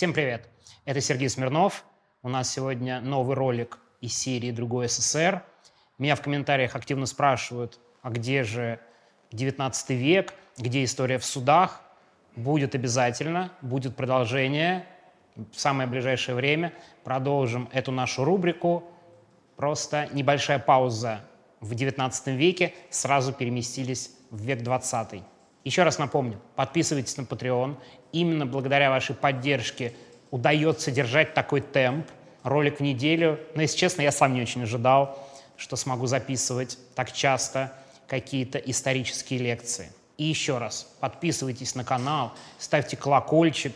Всем привет! Это Сергей Смирнов. У нас сегодня новый ролик из серии «Другой СССР». Меня в комментариях активно спрашивают, а где же 19 век, где история в судах. Будет обязательно, будет продолжение. В самое ближайшее время продолжим эту нашу рубрику. Просто небольшая пауза в 19 веке, сразу переместились в век 20. Еще раз напомню, подписывайтесь на Patreon. Именно благодаря вашей поддержке удается держать такой темп, ролик в неделю. Но, если честно, я сам не очень ожидал, что смогу записывать так часто какие-то исторические лекции. И еще раз, подписывайтесь на канал, ставьте колокольчик,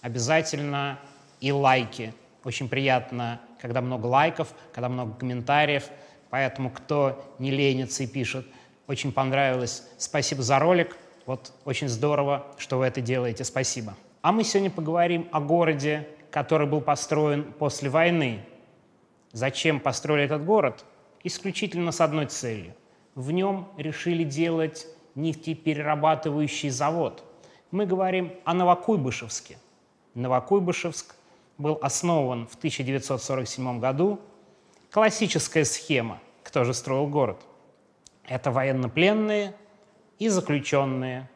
обязательно и лайки. Очень приятно, когда много лайков, когда много комментариев. Поэтому, кто не ленится и пишет, очень понравилось, спасибо за ролик. Вот очень здорово, что вы это делаете. Спасибо. А мы сегодня поговорим о городе, который был построен после войны. Зачем построили этот город? Исключительно с одной целью. В нем решили делать нефтеперерабатывающий завод. Мы говорим о Новокуйбышевске. Новокуйбышевск был основан в 1947 году. Классическая схема. Кто же строил город? Это военнопленные, и заключенные.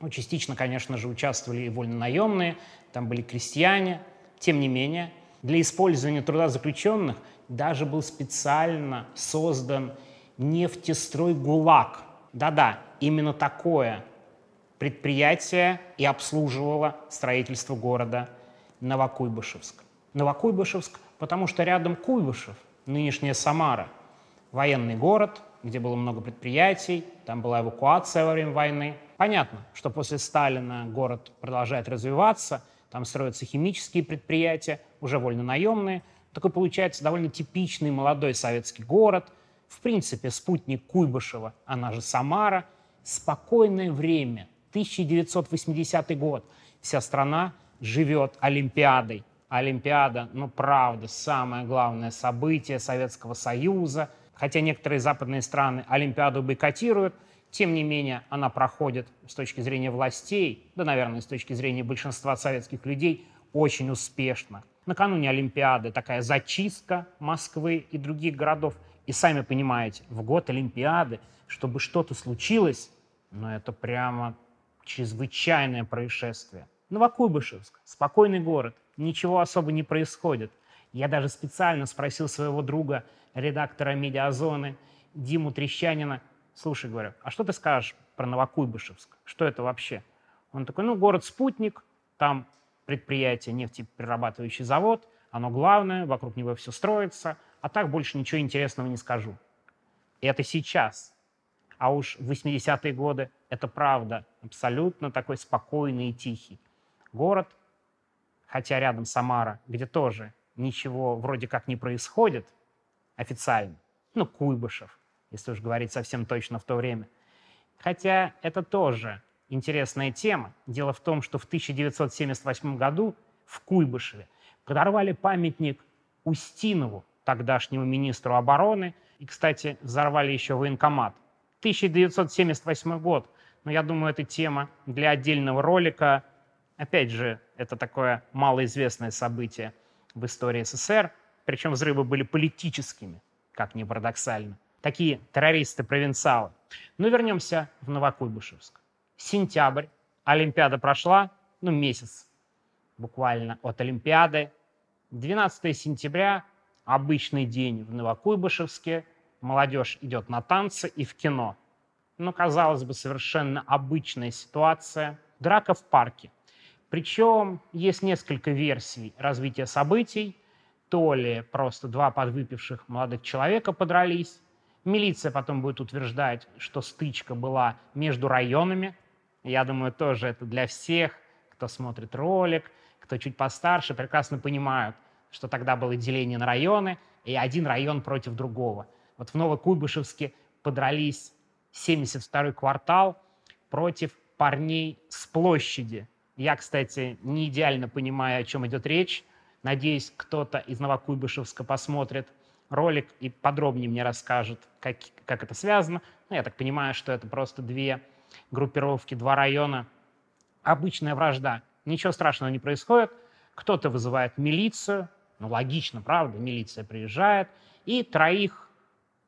Ну, частично, конечно же, участвовали и вольнонаемные, там были крестьяне. Тем не менее, для использования труда заключенных даже был специально создан нефтестрой ГУЛАГ. Да-да, именно такое предприятие и обслуживало строительство города Новокуйбышевск. Новокуйбышевск, потому что рядом Куйбышев, нынешняя Самара, военный город – где было много предприятий, там была эвакуация во время войны. Понятно, что после Сталина город продолжает развиваться, там строятся химические предприятия, уже вольно-наемные. Такой получается довольно типичный молодой советский город. В принципе, спутник Куйбышева, она же Самара. Спокойное время, 1980 год. Вся страна живет Олимпиадой. Олимпиада, ну правда, самое главное событие Советского Союза – хотя некоторые западные страны Олимпиаду бойкотируют, тем не менее она проходит с точки зрения властей, да, наверное, с точки зрения большинства советских людей, очень успешно. Накануне Олимпиады такая зачистка Москвы и других городов. И сами понимаете, в год Олимпиады, чтобы что-то случилось, ну это прямо чрезвычайное происшествие. Новокуйбышевск, спокойный город, ничего особо не происходит. Я даже специально спросил своего друга редактора «Медиазоны» Диму Трещанина. Слушай, говорю, а что ты скажешь про Новокуйбышевск? Что это вообще? Он такой, ну, город-спутник, там предприятие, нефтеперерабатывающий завод, оно главное, вокруг него все строится, а так больше ничего интересного не скажу. И это сейчас. А уж в 80-е годы это правда, абсолютно такой спокойный и тихий. Город, хотя рядом Самара, где тоже ничего вроде как не происходит, официально. Ну, Куйбышев, если уж говорить совсем точно в то время. Хотя это тоже интересная тема. Дело в том, что в 1978 году в Куйбышеве подорвали памятник Устинову, тогдашнему министру обороны, и, кстати, взорвали еще военкомат. 1978 год. Но я думаю, это тема для отдельного ролика. Опять же, это такое малоизвестное событие в истории СССР причем взрывы были политическими, как ни парадоксально. Такие террористы-провинциалы. Но ну, вернемся в Новокуйбышевск. Сентябрь, Олимпиада прошла, ну, месяц буквально от Олимпиады. 12 сентября, обычный день в Новокуйбышевске, молодежь идет на танцы и в кино. Ну, казалось бы, совершенно обычная ситуация. Драка в парке. Причем есть несколько версий развития событий то ли просто два подвыпивших молодых человека подрались. Милиция потом будет утверждать, что стычка была между районами. Я думаю, тоже это для всех, кто смотрит ролик, кто чуть постарше, прекрасно понимают, что тогда было деление на районы, и один район против другого. Вот в Новокуйбышевске подрались 72-й квартал против парней с площади. Я, кстати, не идеально понимаю, о чем идет речь, Надеюсь, кто-то из Новокуйбышевска посмотрит ролик и подробнее мне расскажет, как, как это связано. Ну, я так понимаю, что это просто две группировки, два района. Обычная вражда. Ничего страшного не происходит. Кто-то вызывает милицию, ну логично, правда, милиция приезжает, и троих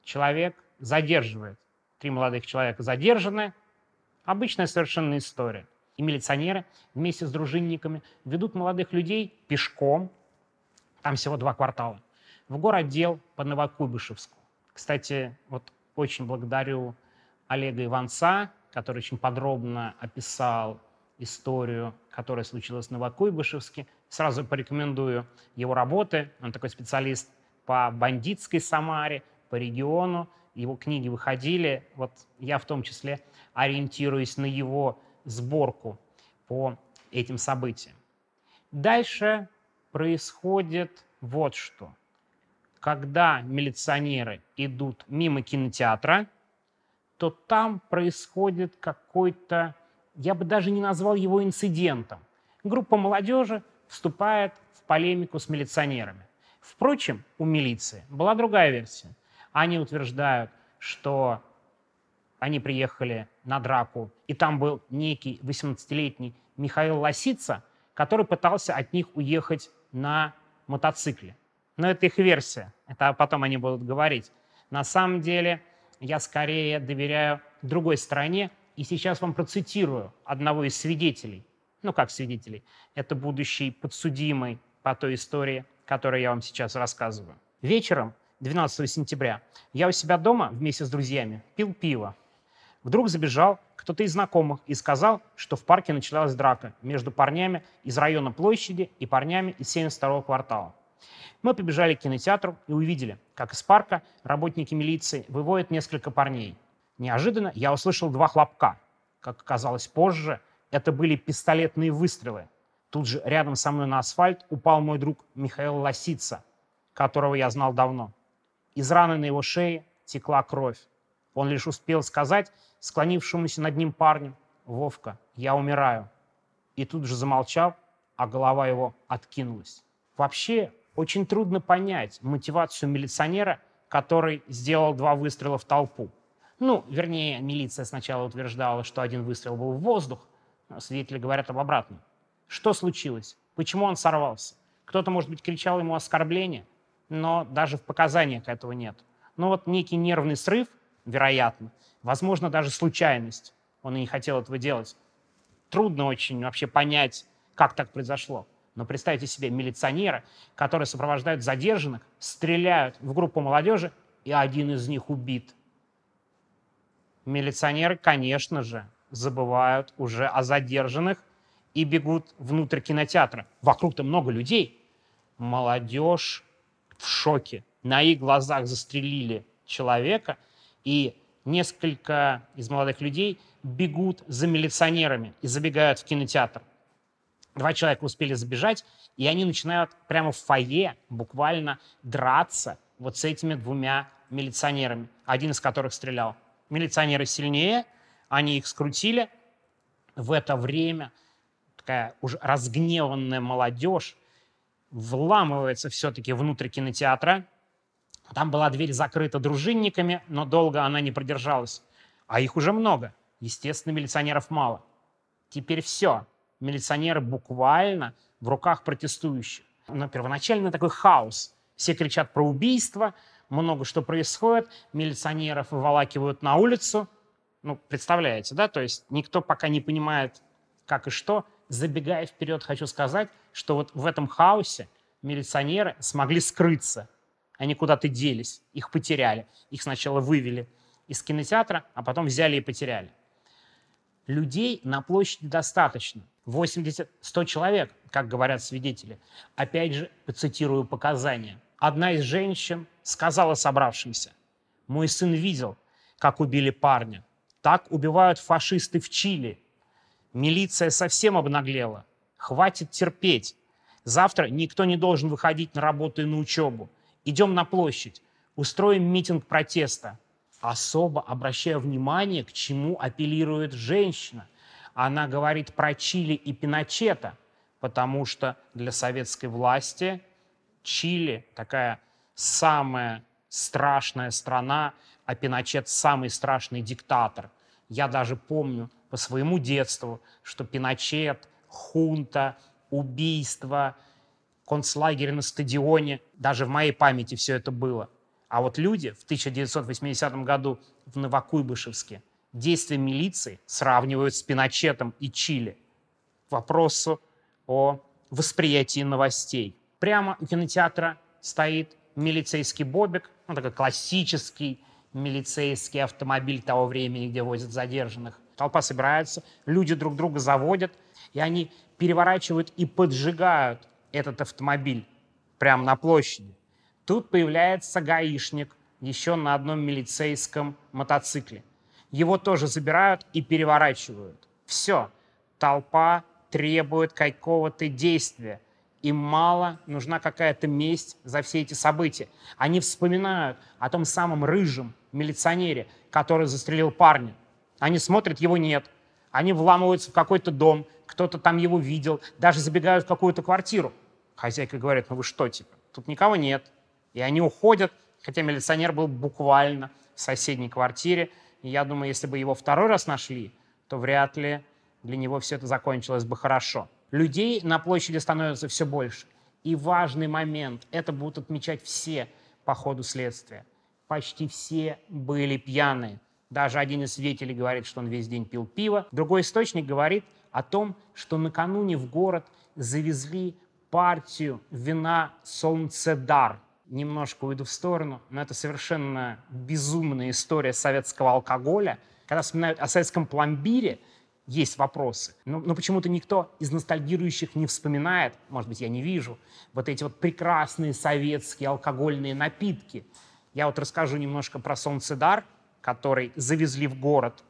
человек задерживает. Три молодых человека задержаны. Обычная совершенно история. И милиционеры вместе с дружинниками ведут молодых людей пешком, там всего два квартала, в городдел по Новокуйбышевску. Кстати, вот очень благодарю Олега Иванца, который очень подробно описал историю, которая случилась в Новокуйбышевске. Сразу порекомендую его работы. Он такой специалист по бандитской Самаре, по региону. Его книги выходили. Вот я в том числе ориентируюсь на его сборку по этим событиям. Дальше происходит вот что. Когда милиционеры идут мимо кинотеатра, то там происходит какой-то, я бы даже не назвал его инцидентом. Группа молодежи вступает в полемику с милиционерами. Впрочем, у милиции была другая версия. Они утверждают, что они приехали на драку, и там был некий 18-летний Михаил Лосица, который пытался от них уехать на мотоцикле. Но это их версия, это потом они будут говорить. На самом деле я скорее доверяю другой стороне, и сейчас вам процитирую одного из свидетелей. Ну как свидетелей? Это будущий подсудимый по той истории, которую я вам сейчас рассказываю. Вечером 12 сентября я у себя дома вместе с друзьями пил пиво. Вдруг забежал кто-то из знакомых и сказал, что в парке началась драка между парнями из района площади и парнями из 72-го квартала. Мы побежали к кинотеатру и увидели, как из парка работники милиции выводят несколько парней. Неожиданно я услышал два хлопка. Как оказалось позже, это были пистолетные выстрелы. Тут же рядом со мной на асфальт упал мой друг Михаил Лосица, которого я знал давно. Из раны на его шее текла кровь. Он лишь успел сказать склонившемуся над ним парню, «Вовка, я умираю». И тут же замолчал, а голова его откинулась. Вообще, очень трудно понять мотивацию милиционера, который сделал два выстрела в толпу. Ну, вернее, милиция сначала утверждала, что один выстрел был в воздух, но свидетели говорят об обратном. Что случилось? Почему он сорвался? Кто-то, может быть, кричал ему оскорбление, но даже в показаниях этого нет. Но вот некий нервный срыв, вероятно, возможно, даже случайность. Он и не хотел этого делать. Трудно очень вообще понять, как так произошло. Но представьте себе милиционера, которые сопровождают задержанных, стреляют в группу молодежи, и один из них убит. Милиционеры, конечно же, забывают уже о задержанных и бегут внутрь кинотеатра. Вокруг-то много людей. Молодежь в шоке. На их глазах застрелили человека, и несколько из молодых людей бегут за милиционерами и забегают в кинотеатр. Два человека успели забежать, и они начинают прямо в фойе буквально драться вот с этими двумя милиционерами, один из которых стрелял. Милиционеры сильнее, они их скрутили. В это время такая уже разгневанная молодежь вламывается все-таки внутрь кинотеатра. Там была дверь закрыта дружинниками, но долго она не продержалась. А их уже много. Естественно, милиционеров мало. Теперь все милиционеры буквально в руках протестующих. Но первоначально такой хаос. Все кричат про убийство, много что происходит, милиционеров выволакивают на улицу. Ну, представляете, да? То есть никто пока не понимает, как и что. Забегая вперед, хочу сказать, что вот в этом хаосе милиционеры смогли скрыться. Они куда-то делись, их потеряли. Их сначала вывели из кинотеатра, а потом взяли и потеряли. Людей на площади достаточно. 80-100 человек, как говорят свидетели. Опять же, поцитирую показания. Одна из женщин сказала собравшимся, «Мой сын видел, как убили парня. Так убивают фашисты в Чили. Милиция совсем обнаглела. Хватит терпеть. Завтра никто не должен выходить на работу и на учебу. Идем на площадь. Устроим митинг протеста. Особо обращая внимание, к чему апеллирует женщина она говорит про Чили и Пиночета, потому что для советской власти Чили такая самая страшная страна, а Пиночет самый страшный диктатор. Я даже помню по своему детству, что Пиночет, хунта, убийства, концлагерь на стадионе. Даже в моей памяти все это было. А вот люди в 1980 году в Новокуйбышевске действия милиции сравнивают с Пиночетом и Чили. Вопросу о восприятии новостей. Прямо у кинотеатра стоит милицейский бобик, ну, такой классический милицейский автомобиль того времени, где возят задержанных. Толпа собирается, люди друг друга заводят, и они переворачивают и поджигают этот автомобиль прямо на площади. Тут появляется гаишник еще на одном милицейском мотоцикле. Его тоже забирают и переворачивают. Все, толпа требует какого-то действия. Им мало, нужна какая-то месть за все эти события. Они вспоминают о том самом рыжем милиционере, который застрелил парня. Они смотрят, его нет. Они вламываются в какой-то дом, кто-то там его видел, даже забегают в какую-то квартиру. Хозяйка говорит, ну вы что, типа, тут никого нет. И они уходят, хотя милиционер был буквально в соседней квартире. И я думаю, если бы его второй раз нашли, то вряд ли для него все это закончилось бы хорошо. Людей на площади становится все больше. И важный момент, это будут отмечать все по ходу следствия. Почти все были пьяные. Даже один из свидетелей говорит, что он весь день пил пиво. Другой источник говорит о том, что накануне в город завезли партию вина «Солнцедар». Немножко уйду в сторону, но это совершенно безумная история советского алкоголя. Когда вспоминают о советском пломбире, есть вопросы. Но, но почему-то никто из ностальгирующих не вспоминает, может быть, я не вижу, вот эти вот прекрасные советские алкогольные напитки. Я вот расскажу немножко про «Солнцедар», который завезли в город.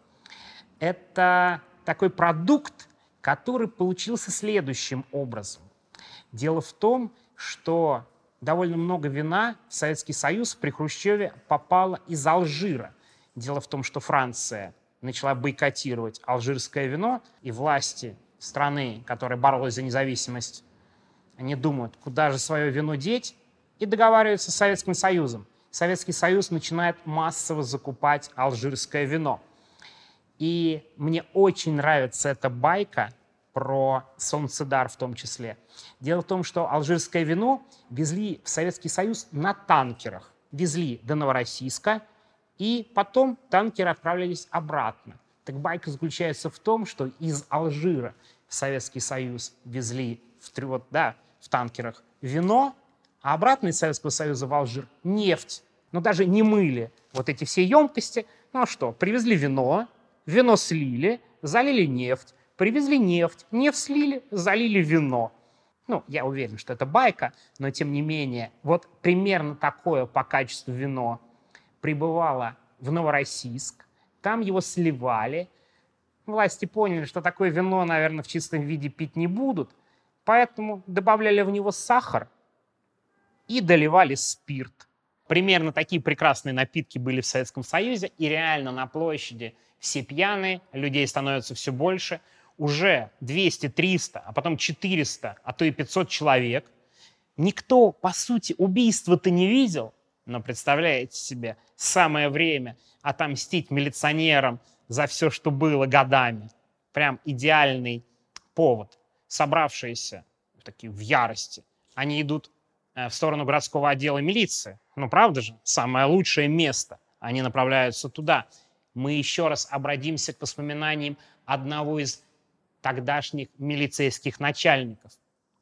Это такой продукт, который получился следующим образом. Дело в том, что довольно много вина в Советский Союз при Хрущеве попало из Алжира. Дело в том, что Франция начала бойкотировать алжирское вино, и власти страны, которая боролась за независимость, они думают, куда же свое вино деть, и договариваются с Советским Союзом. Советский Союз начинает массово закупать алжирское вино. И мне очень нравится эта байка про Солнцедар в том числе. Дело в том, что алжирское вино везли в Советский Союз на танкерах. Везли до Новороссийска, и потом танкеры отправлялись обратно. Так байка заключается в том, что из Алжира в Советский Союз везли в, вот, да, в танкерах вино, а обратно из Советского Союза в Алжир нефть. Но даже не мыли вот эти все емкости. Ну а что, привезли вино, вино слили, залили нефть, Привезли нефть, нефть слили, залили вино. Ну, я уверен, что это байка, но тем не менее, вот примерно такое по качеству вино прибывало в Новороссийск, там его сливали. Власти поняли, что такое вино, наверное, в чистом виде пить не будут, поэтому добавляли в него сахар и доливали спирт. Примерно такие прекрасные напитки были в Советском Союзе, и реально на площади все пьяные, людей становится все больше – уже 200, 300, а потом 400, а то и 500 человек. Никто, по сути, убийства-то не видел, но представляете себе, самое время отомстить милиционерам за все, что было годами. Прям идеальный повод. Собравшиеся такие в ярости, они идут э, в сторону городского отдела милиции. Ну, правда же, самое лучшее место. Они направляются туда. Мы еще раз обратимся к воспоминаниям одного из тогдашних милицейских начальников.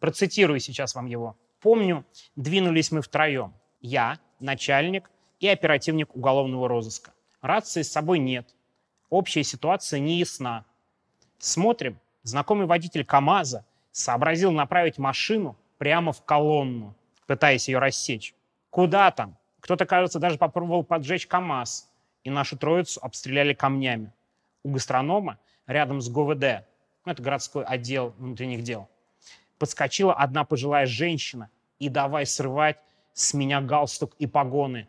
Процитирую сейчас вам его. «Помню, двинулись мы втроем. Я, начальник и оперативник уголовного розыска. Рации с собой нет. Общая ситуация не ясна. Смотрим, знакомый водитель КАМАЗа сообразил направить машину прямо в колонну, пытаясь ее рассечь. Куда там? Кто-то, кажется, даже попробовал поджечь КАМАЗ, и нашу троицу обстреляли камнями. У гастронома рядом с ГУВД ну, это городской отдел внутренних дел, подскочила одна пожилая женщина и давай срывать с меня галстук и погоны.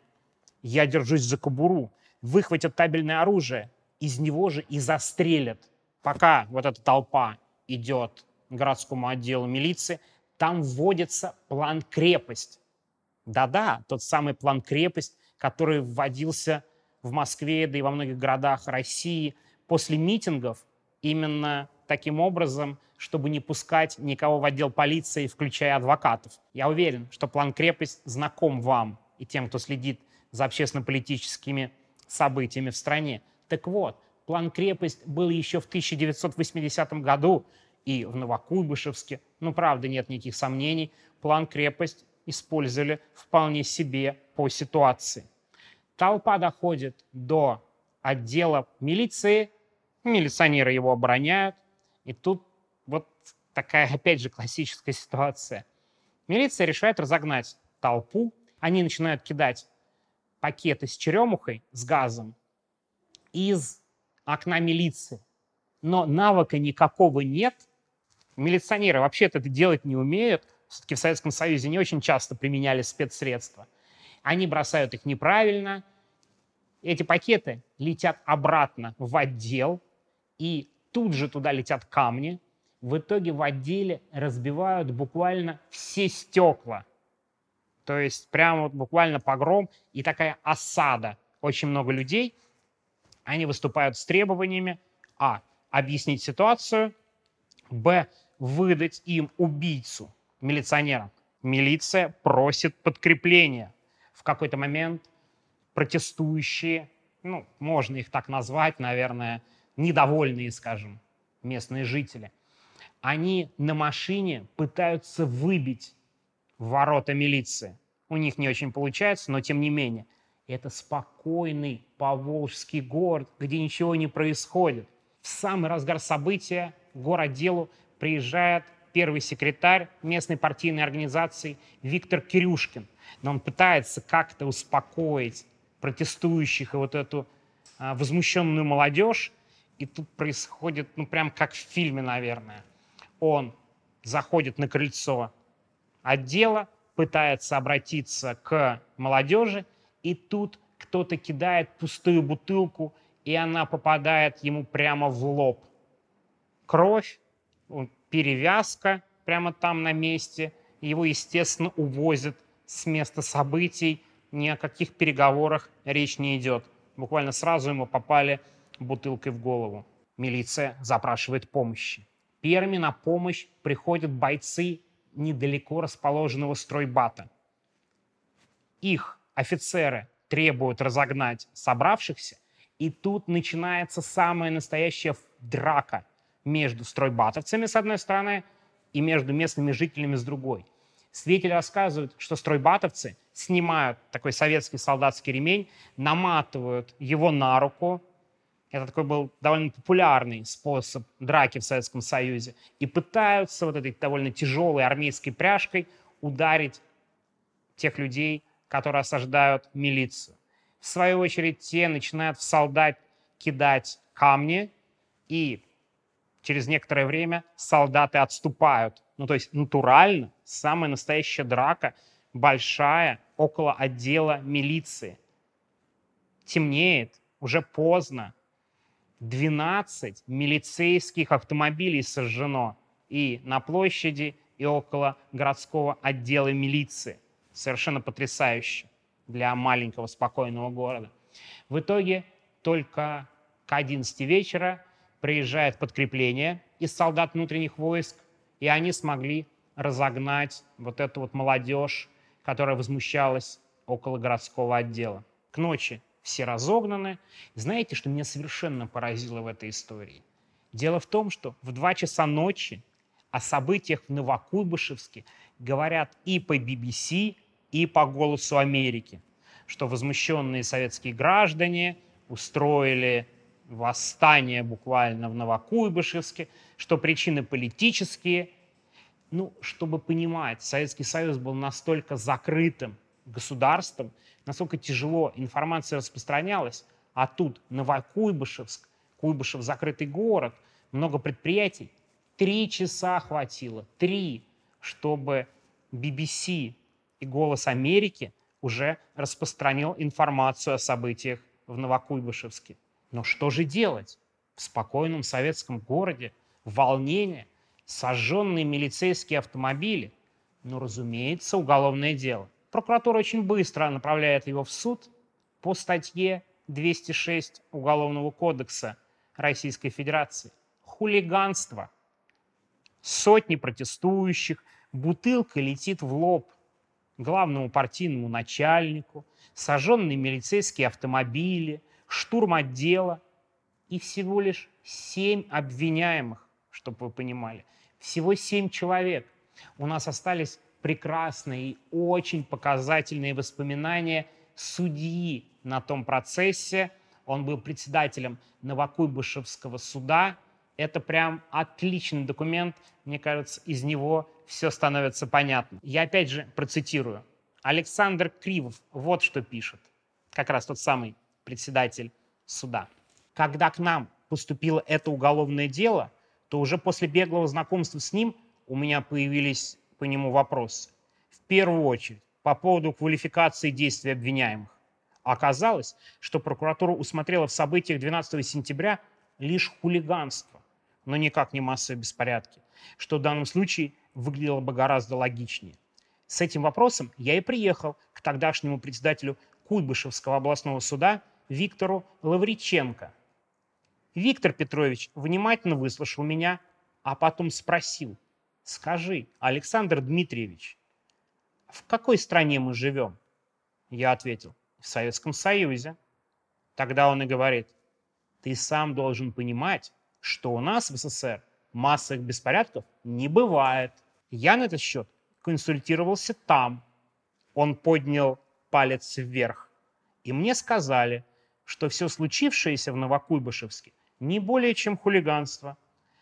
Я держусь за кобуру, выхватят табельное оружие, из него же и застрелят. Пока вот эта толпа идет к городскому отделу милиции, там вводится план крепость. Да-да, тот самый план крепость, который вводился в Москве, да и во многих городах России после митингов именно таким образом, чтобы не пускать никого в отдел полиции, включая адвокатов. Я уверен, что план «Крепость» знаком вам и тем, кто следит за общественно-политическими событиями в стране. Так вот, план «Крепость» был еще в 1980 году и в Новокуйбышевске. Ну, правда, нет никаких сомнений. План «Крепость» использовали вполне себе по ситуации. Толпа доходит до отдела милиции, милиционеры его обороняют, и тут вот такая, опять же, классическая ситуация. Милиция решает разогнать толпу, они начинают кидать пакеты с черемухой, с газом из окна милиции. Но навыка никакого нет. Милиционеры вообще это делать не умеют. Все-таки в Советском Союзе не очень часто применяли спецсредства. Они бросают их неправильно. Эти пакеты летят обратно в отдел, и тут же туда летят камни. В итоге в отделе разбивают буквально все стекла. То есть прямо вот буквально погром и такая осада. Очень много людей. Они выступают с требованиями а. объяснить ситуацию, б. выдать им убийцу милиционера. Милиция просит подкрепления. В какой-то момент протестующие, ну, можно их так назвать, наверное, недовольные, скажем, местные жители, они на машине пытаются выбить ворота милиции. У них не очень получается, но тем не менее. Это спокойный поволжский город, где ничего не происходит. В самый разгар события к городделу приезжает первый секретарь местной партийной организации Виктор Кирюшкин. Но он пытается как-то успокоить протестующих и вот эту а, возмущенную молодежь. И тут происходит, ну, прям как в фильме, наверное. Он заходит на крыльцо отдела, пытается обратиться к молодежи, и тут кто-то кидает пустую бутылку, и она попадает ему прямо в лоб. Кровь, перевязка прямо там на месте. Его, естественно, увозят с места событий. Ни о каких переговорах речь не идет. Буквально сразу ему попали бутылкой в голову. Милиция запрашивает помощи. Первыми на помощь приходят бойцы недалеко расположенного стройбата. Их офицеры требуют разогнать собравшихся, и тут начинается самая настоящая драка между стройбатовцами с одной стороны и между местными жителями с другой. Свидетели рассказывают, что стройбатовцы снимают такой советский солдатский ремень, наматывают его на руку, это такой был довольно популярный способ драки в Советском Союзе. И пытаются вот этой довольно тяжелой армейской пряжкой ударить тех людей, которые осаждают милицию. В свою очередь, те начинают в солдат кидать камни, и через некоторое время солдаты отступают. Ну, то есть натурально, самая настоящая драка, большая, около отдела милиции. Темнеет, уже поздно, 12 милицейских автомобилей сожжено и на площади, и около городского отдела милиции. Совершенно потрясающе для маленького спокойного города. В итоге только к 11 вечера приезжает подкрепление из солдат внутренних войск, и они смогли разогнать вот эту вот молодежь, которая возмущалась около городского отдела. К ночи все разогнаны. Знаете, что меня совершенно поразило в этой истории? Дело в том, что в 2 часа ночи о событиях в Новокуйбышевске говорят и по BBC, и по «Голосу Америки», что возмущенные советские граждане устроили восстание буквально в Новокуйбышевске, что причины политические. Ну, чтобы понимать, Советский Союз был настолько закрытым государством, насколько тяжело информация распространялась, а тут Новокуйбышевск, Куйбышев закрытый город, много предприятий. Три часа хватило, три, чтобы BBC и «Голос Америки» уже распространил информацию о событиях в Новокуйбышевске. Но что же делать? В спокойном советском городе волнение, сожженные милицейские автомобили. Ну, разумеется, уголовное дело. Прокуратура очень быстро направляет его в суд по статье 206 Уголовного кодекса Российской Федерации. хулиганство. Сотни протестующих, бутылка летит в лоб главному партийному начальнику, сожженные милицейские автомобили, штурм отдела и всего лишь семь обвиняемых, чтобы вы понимали. Всего семь человек. У нас остались прекрасные и очень показательные воспоминания судьи на том процессе. Он был председателем Новокуйбышевского суда. Это прям отличный документ. Мне кажется, из него все становится понятно. Я опять же процитирую. Александр Кривов вот что пишет. Как раз тот самый председатель суда. Когда к нам поступило это уголовное дело, то уже после беглого знакомства с ним у меня появились по нему вопросы. В первую очередь, по поводу квалификации действий обвиняемых. Оказалось, что прокуратура усмотрела в событиях 12 сентября лишь хулиганство, но никак не массовые беспорядки, что в данном случае выглядело бы гораздо логичнее. С этим вопросом я и приехал к тогдашнему председателю Куйбышевского областного суда Виктору Лавриченко. Виктор Петрович внимательно выслушал меня, а потом спросил, скажи, Александр Дмитриевич, в какой стране мы живем? Я ответил, в Советском Союзе. Тогда он и говорит, ты сам должен понимать, что у нас в СССР массовых беспорядков не бывает. Я на этот счет консультировался там. Он поднял палец вверх. И мне сказали, что все случившееся в Новокуйбышевске не более чем хулиганство.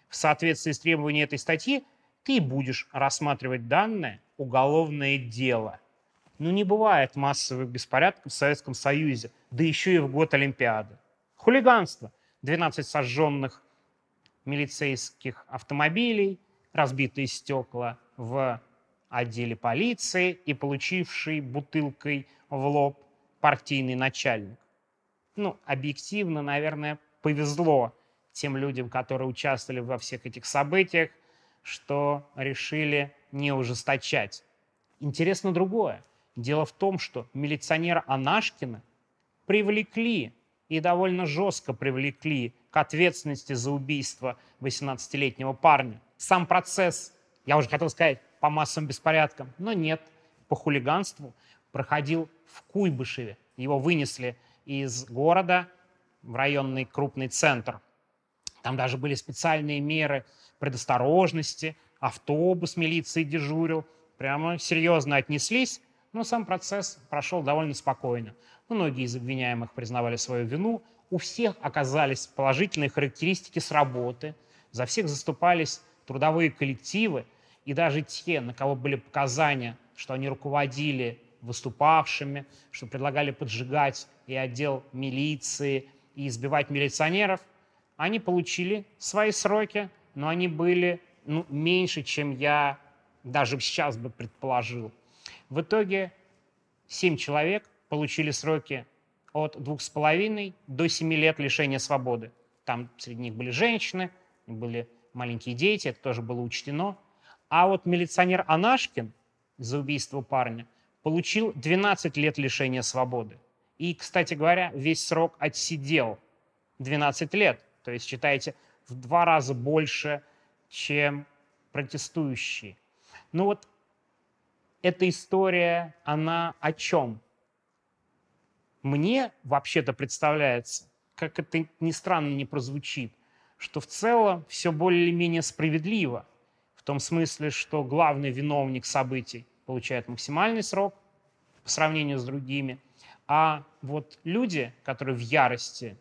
В соответствии с требованиями этой статьи ты будешь рассматривать данное уголовное дело. Ну не бывает массовых беспорядков в Советском Союзе, да еще и в год Олимпиады. Хулиганство. 12 сожженных милицейских автомобилей, разбитые стекла в отделе полиции и получивший бутылкой в лоб партийный начальник. Ну, объективно, наверное, повезло тем людям, которые участвовали во всех этих событиях, что решили не ужесточать. Интересно другое. Дело в том, что милиционера Анашкина привлекли и довольно жестко привлекли к ответственности за убийство 18-летнего парня. Сам процесс, я уже хотел сказать, по массовым беспорядкам. Но нет, по хулиганству проходил в Куйбышеве. Его вынесли из города в районный крупный центр. Там даже были специальные меры предосторожности, автобус милиции дежурил. Прямо серьезно отнеслись, но сам процесс прошел довольно спокойно. Многие из обвиняемых признавали свою вину, у всех оказались положительные характеристики с работы, за всех заступались трудовые коллективы, и даже те, на кого были показания, что они руководили выступавшими, что предлагали поджигать и отдел милиции, и избивать милиционеров, они получили свои сроки, но они были ну, меньше, чем я даже сейчас бы предположил. В итоге семь человек получили сроки от двух с половиной до семи лет лишения свободы. Там среди них были женщины, были маленькие дети, это тоже было учтено. А вот милиционер Анашкин за убийство парня получил 12 лет лишения свободы. И, кстати говоря, весь срок отсидел 12 лет. То есть, считайте, в два раза больше, чем протестующие. Ну вот эта история, она о чем? Мне вообще-то представляется, как это ни странно не прозвучит, что в целом все более-менее справедливо в том смысле, что главный виновник событий получает максимальный срок по сравнению с другими, а вот люди, которые в ярости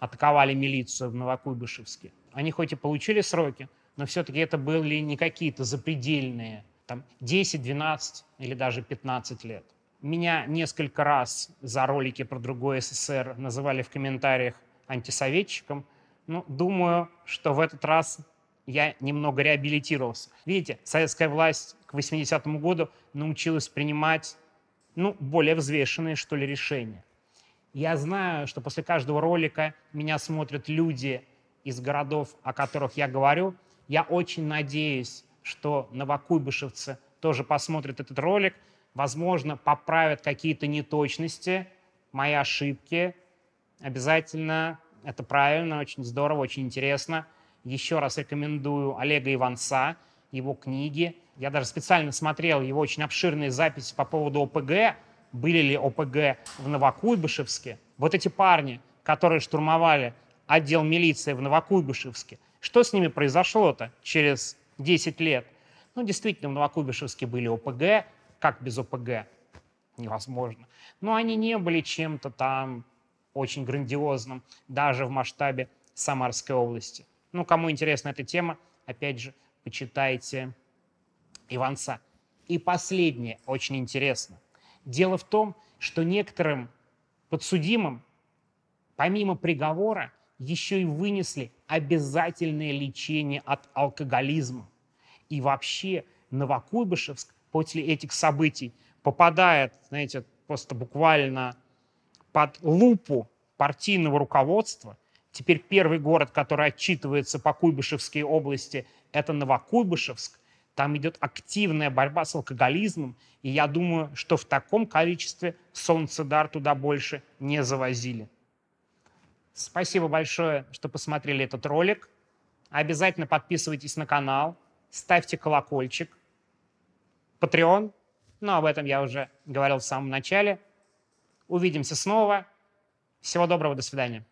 атаковали милицию в Новокуйбышевске, они хоть и получили сроки, но все-таки это были не какие-то запредельные, там 10, 12 или даже 15 лет. Меня несколько раз за ролики про другой СССР называли в комментариях антисоветчиком. Ну, думаю, что в этот раз я немного реабилитировался. Видите, советская власть к 80-му году научилась принимать ну, более взвешенные, что ли, решения. Я знаю, что после каждого ролика меня смотрят люди из городов, о которых я говорю. Я очень надеюсь, что новокуйбышевцы тоже посмотрят этот ролик, возможно, поправят какие-то неточности, мои ошибки, обязательно это правильно, очень здорово, очень интересно. Еще раз рекомендую Олега Иванца, его книги. Я даже специально смотрел его очень обширные записи по поводу ОПГ, были ли ОПГ в Новокуйбышевске. Вот эти парни, которые штурмовали отдел милиции в Новокуйбышевске, что с ними произошло-то через 10 лет? Ну, действительно, в Новокуйбышевске были ОПГ, как без ОПГ? Невозможно. Но они не были чем-то там очень грандиозным, даже в масштабе Самарской области. Ну, кому интересна эта тема, опять же, почитайте Иванца. И последнее, очень интересно. Дело в том, что некоторым подсудимым, помимо приговора, еще и вынесли обязательное лечение от алкоголизма. И вообще Новокуйбышевск после этих событий попадает, знаете, просто буквально под лупу партийного руководства. Теперь первый город, который отчитывается по Куйбышевской области, это Новокуйбышевск. Там идет активная борьба с алкоголизмом, и я думаю, что в таком количестве солнцедар туда больше не завозили. Спасибо большое, что посмотрели этот ролик. Обязательно подписывайтесь на канал, ставьте колокольчик. Patreon, но об этом я уже говорил в самом начале. Увидимся снова. Всего доброго, до свидания.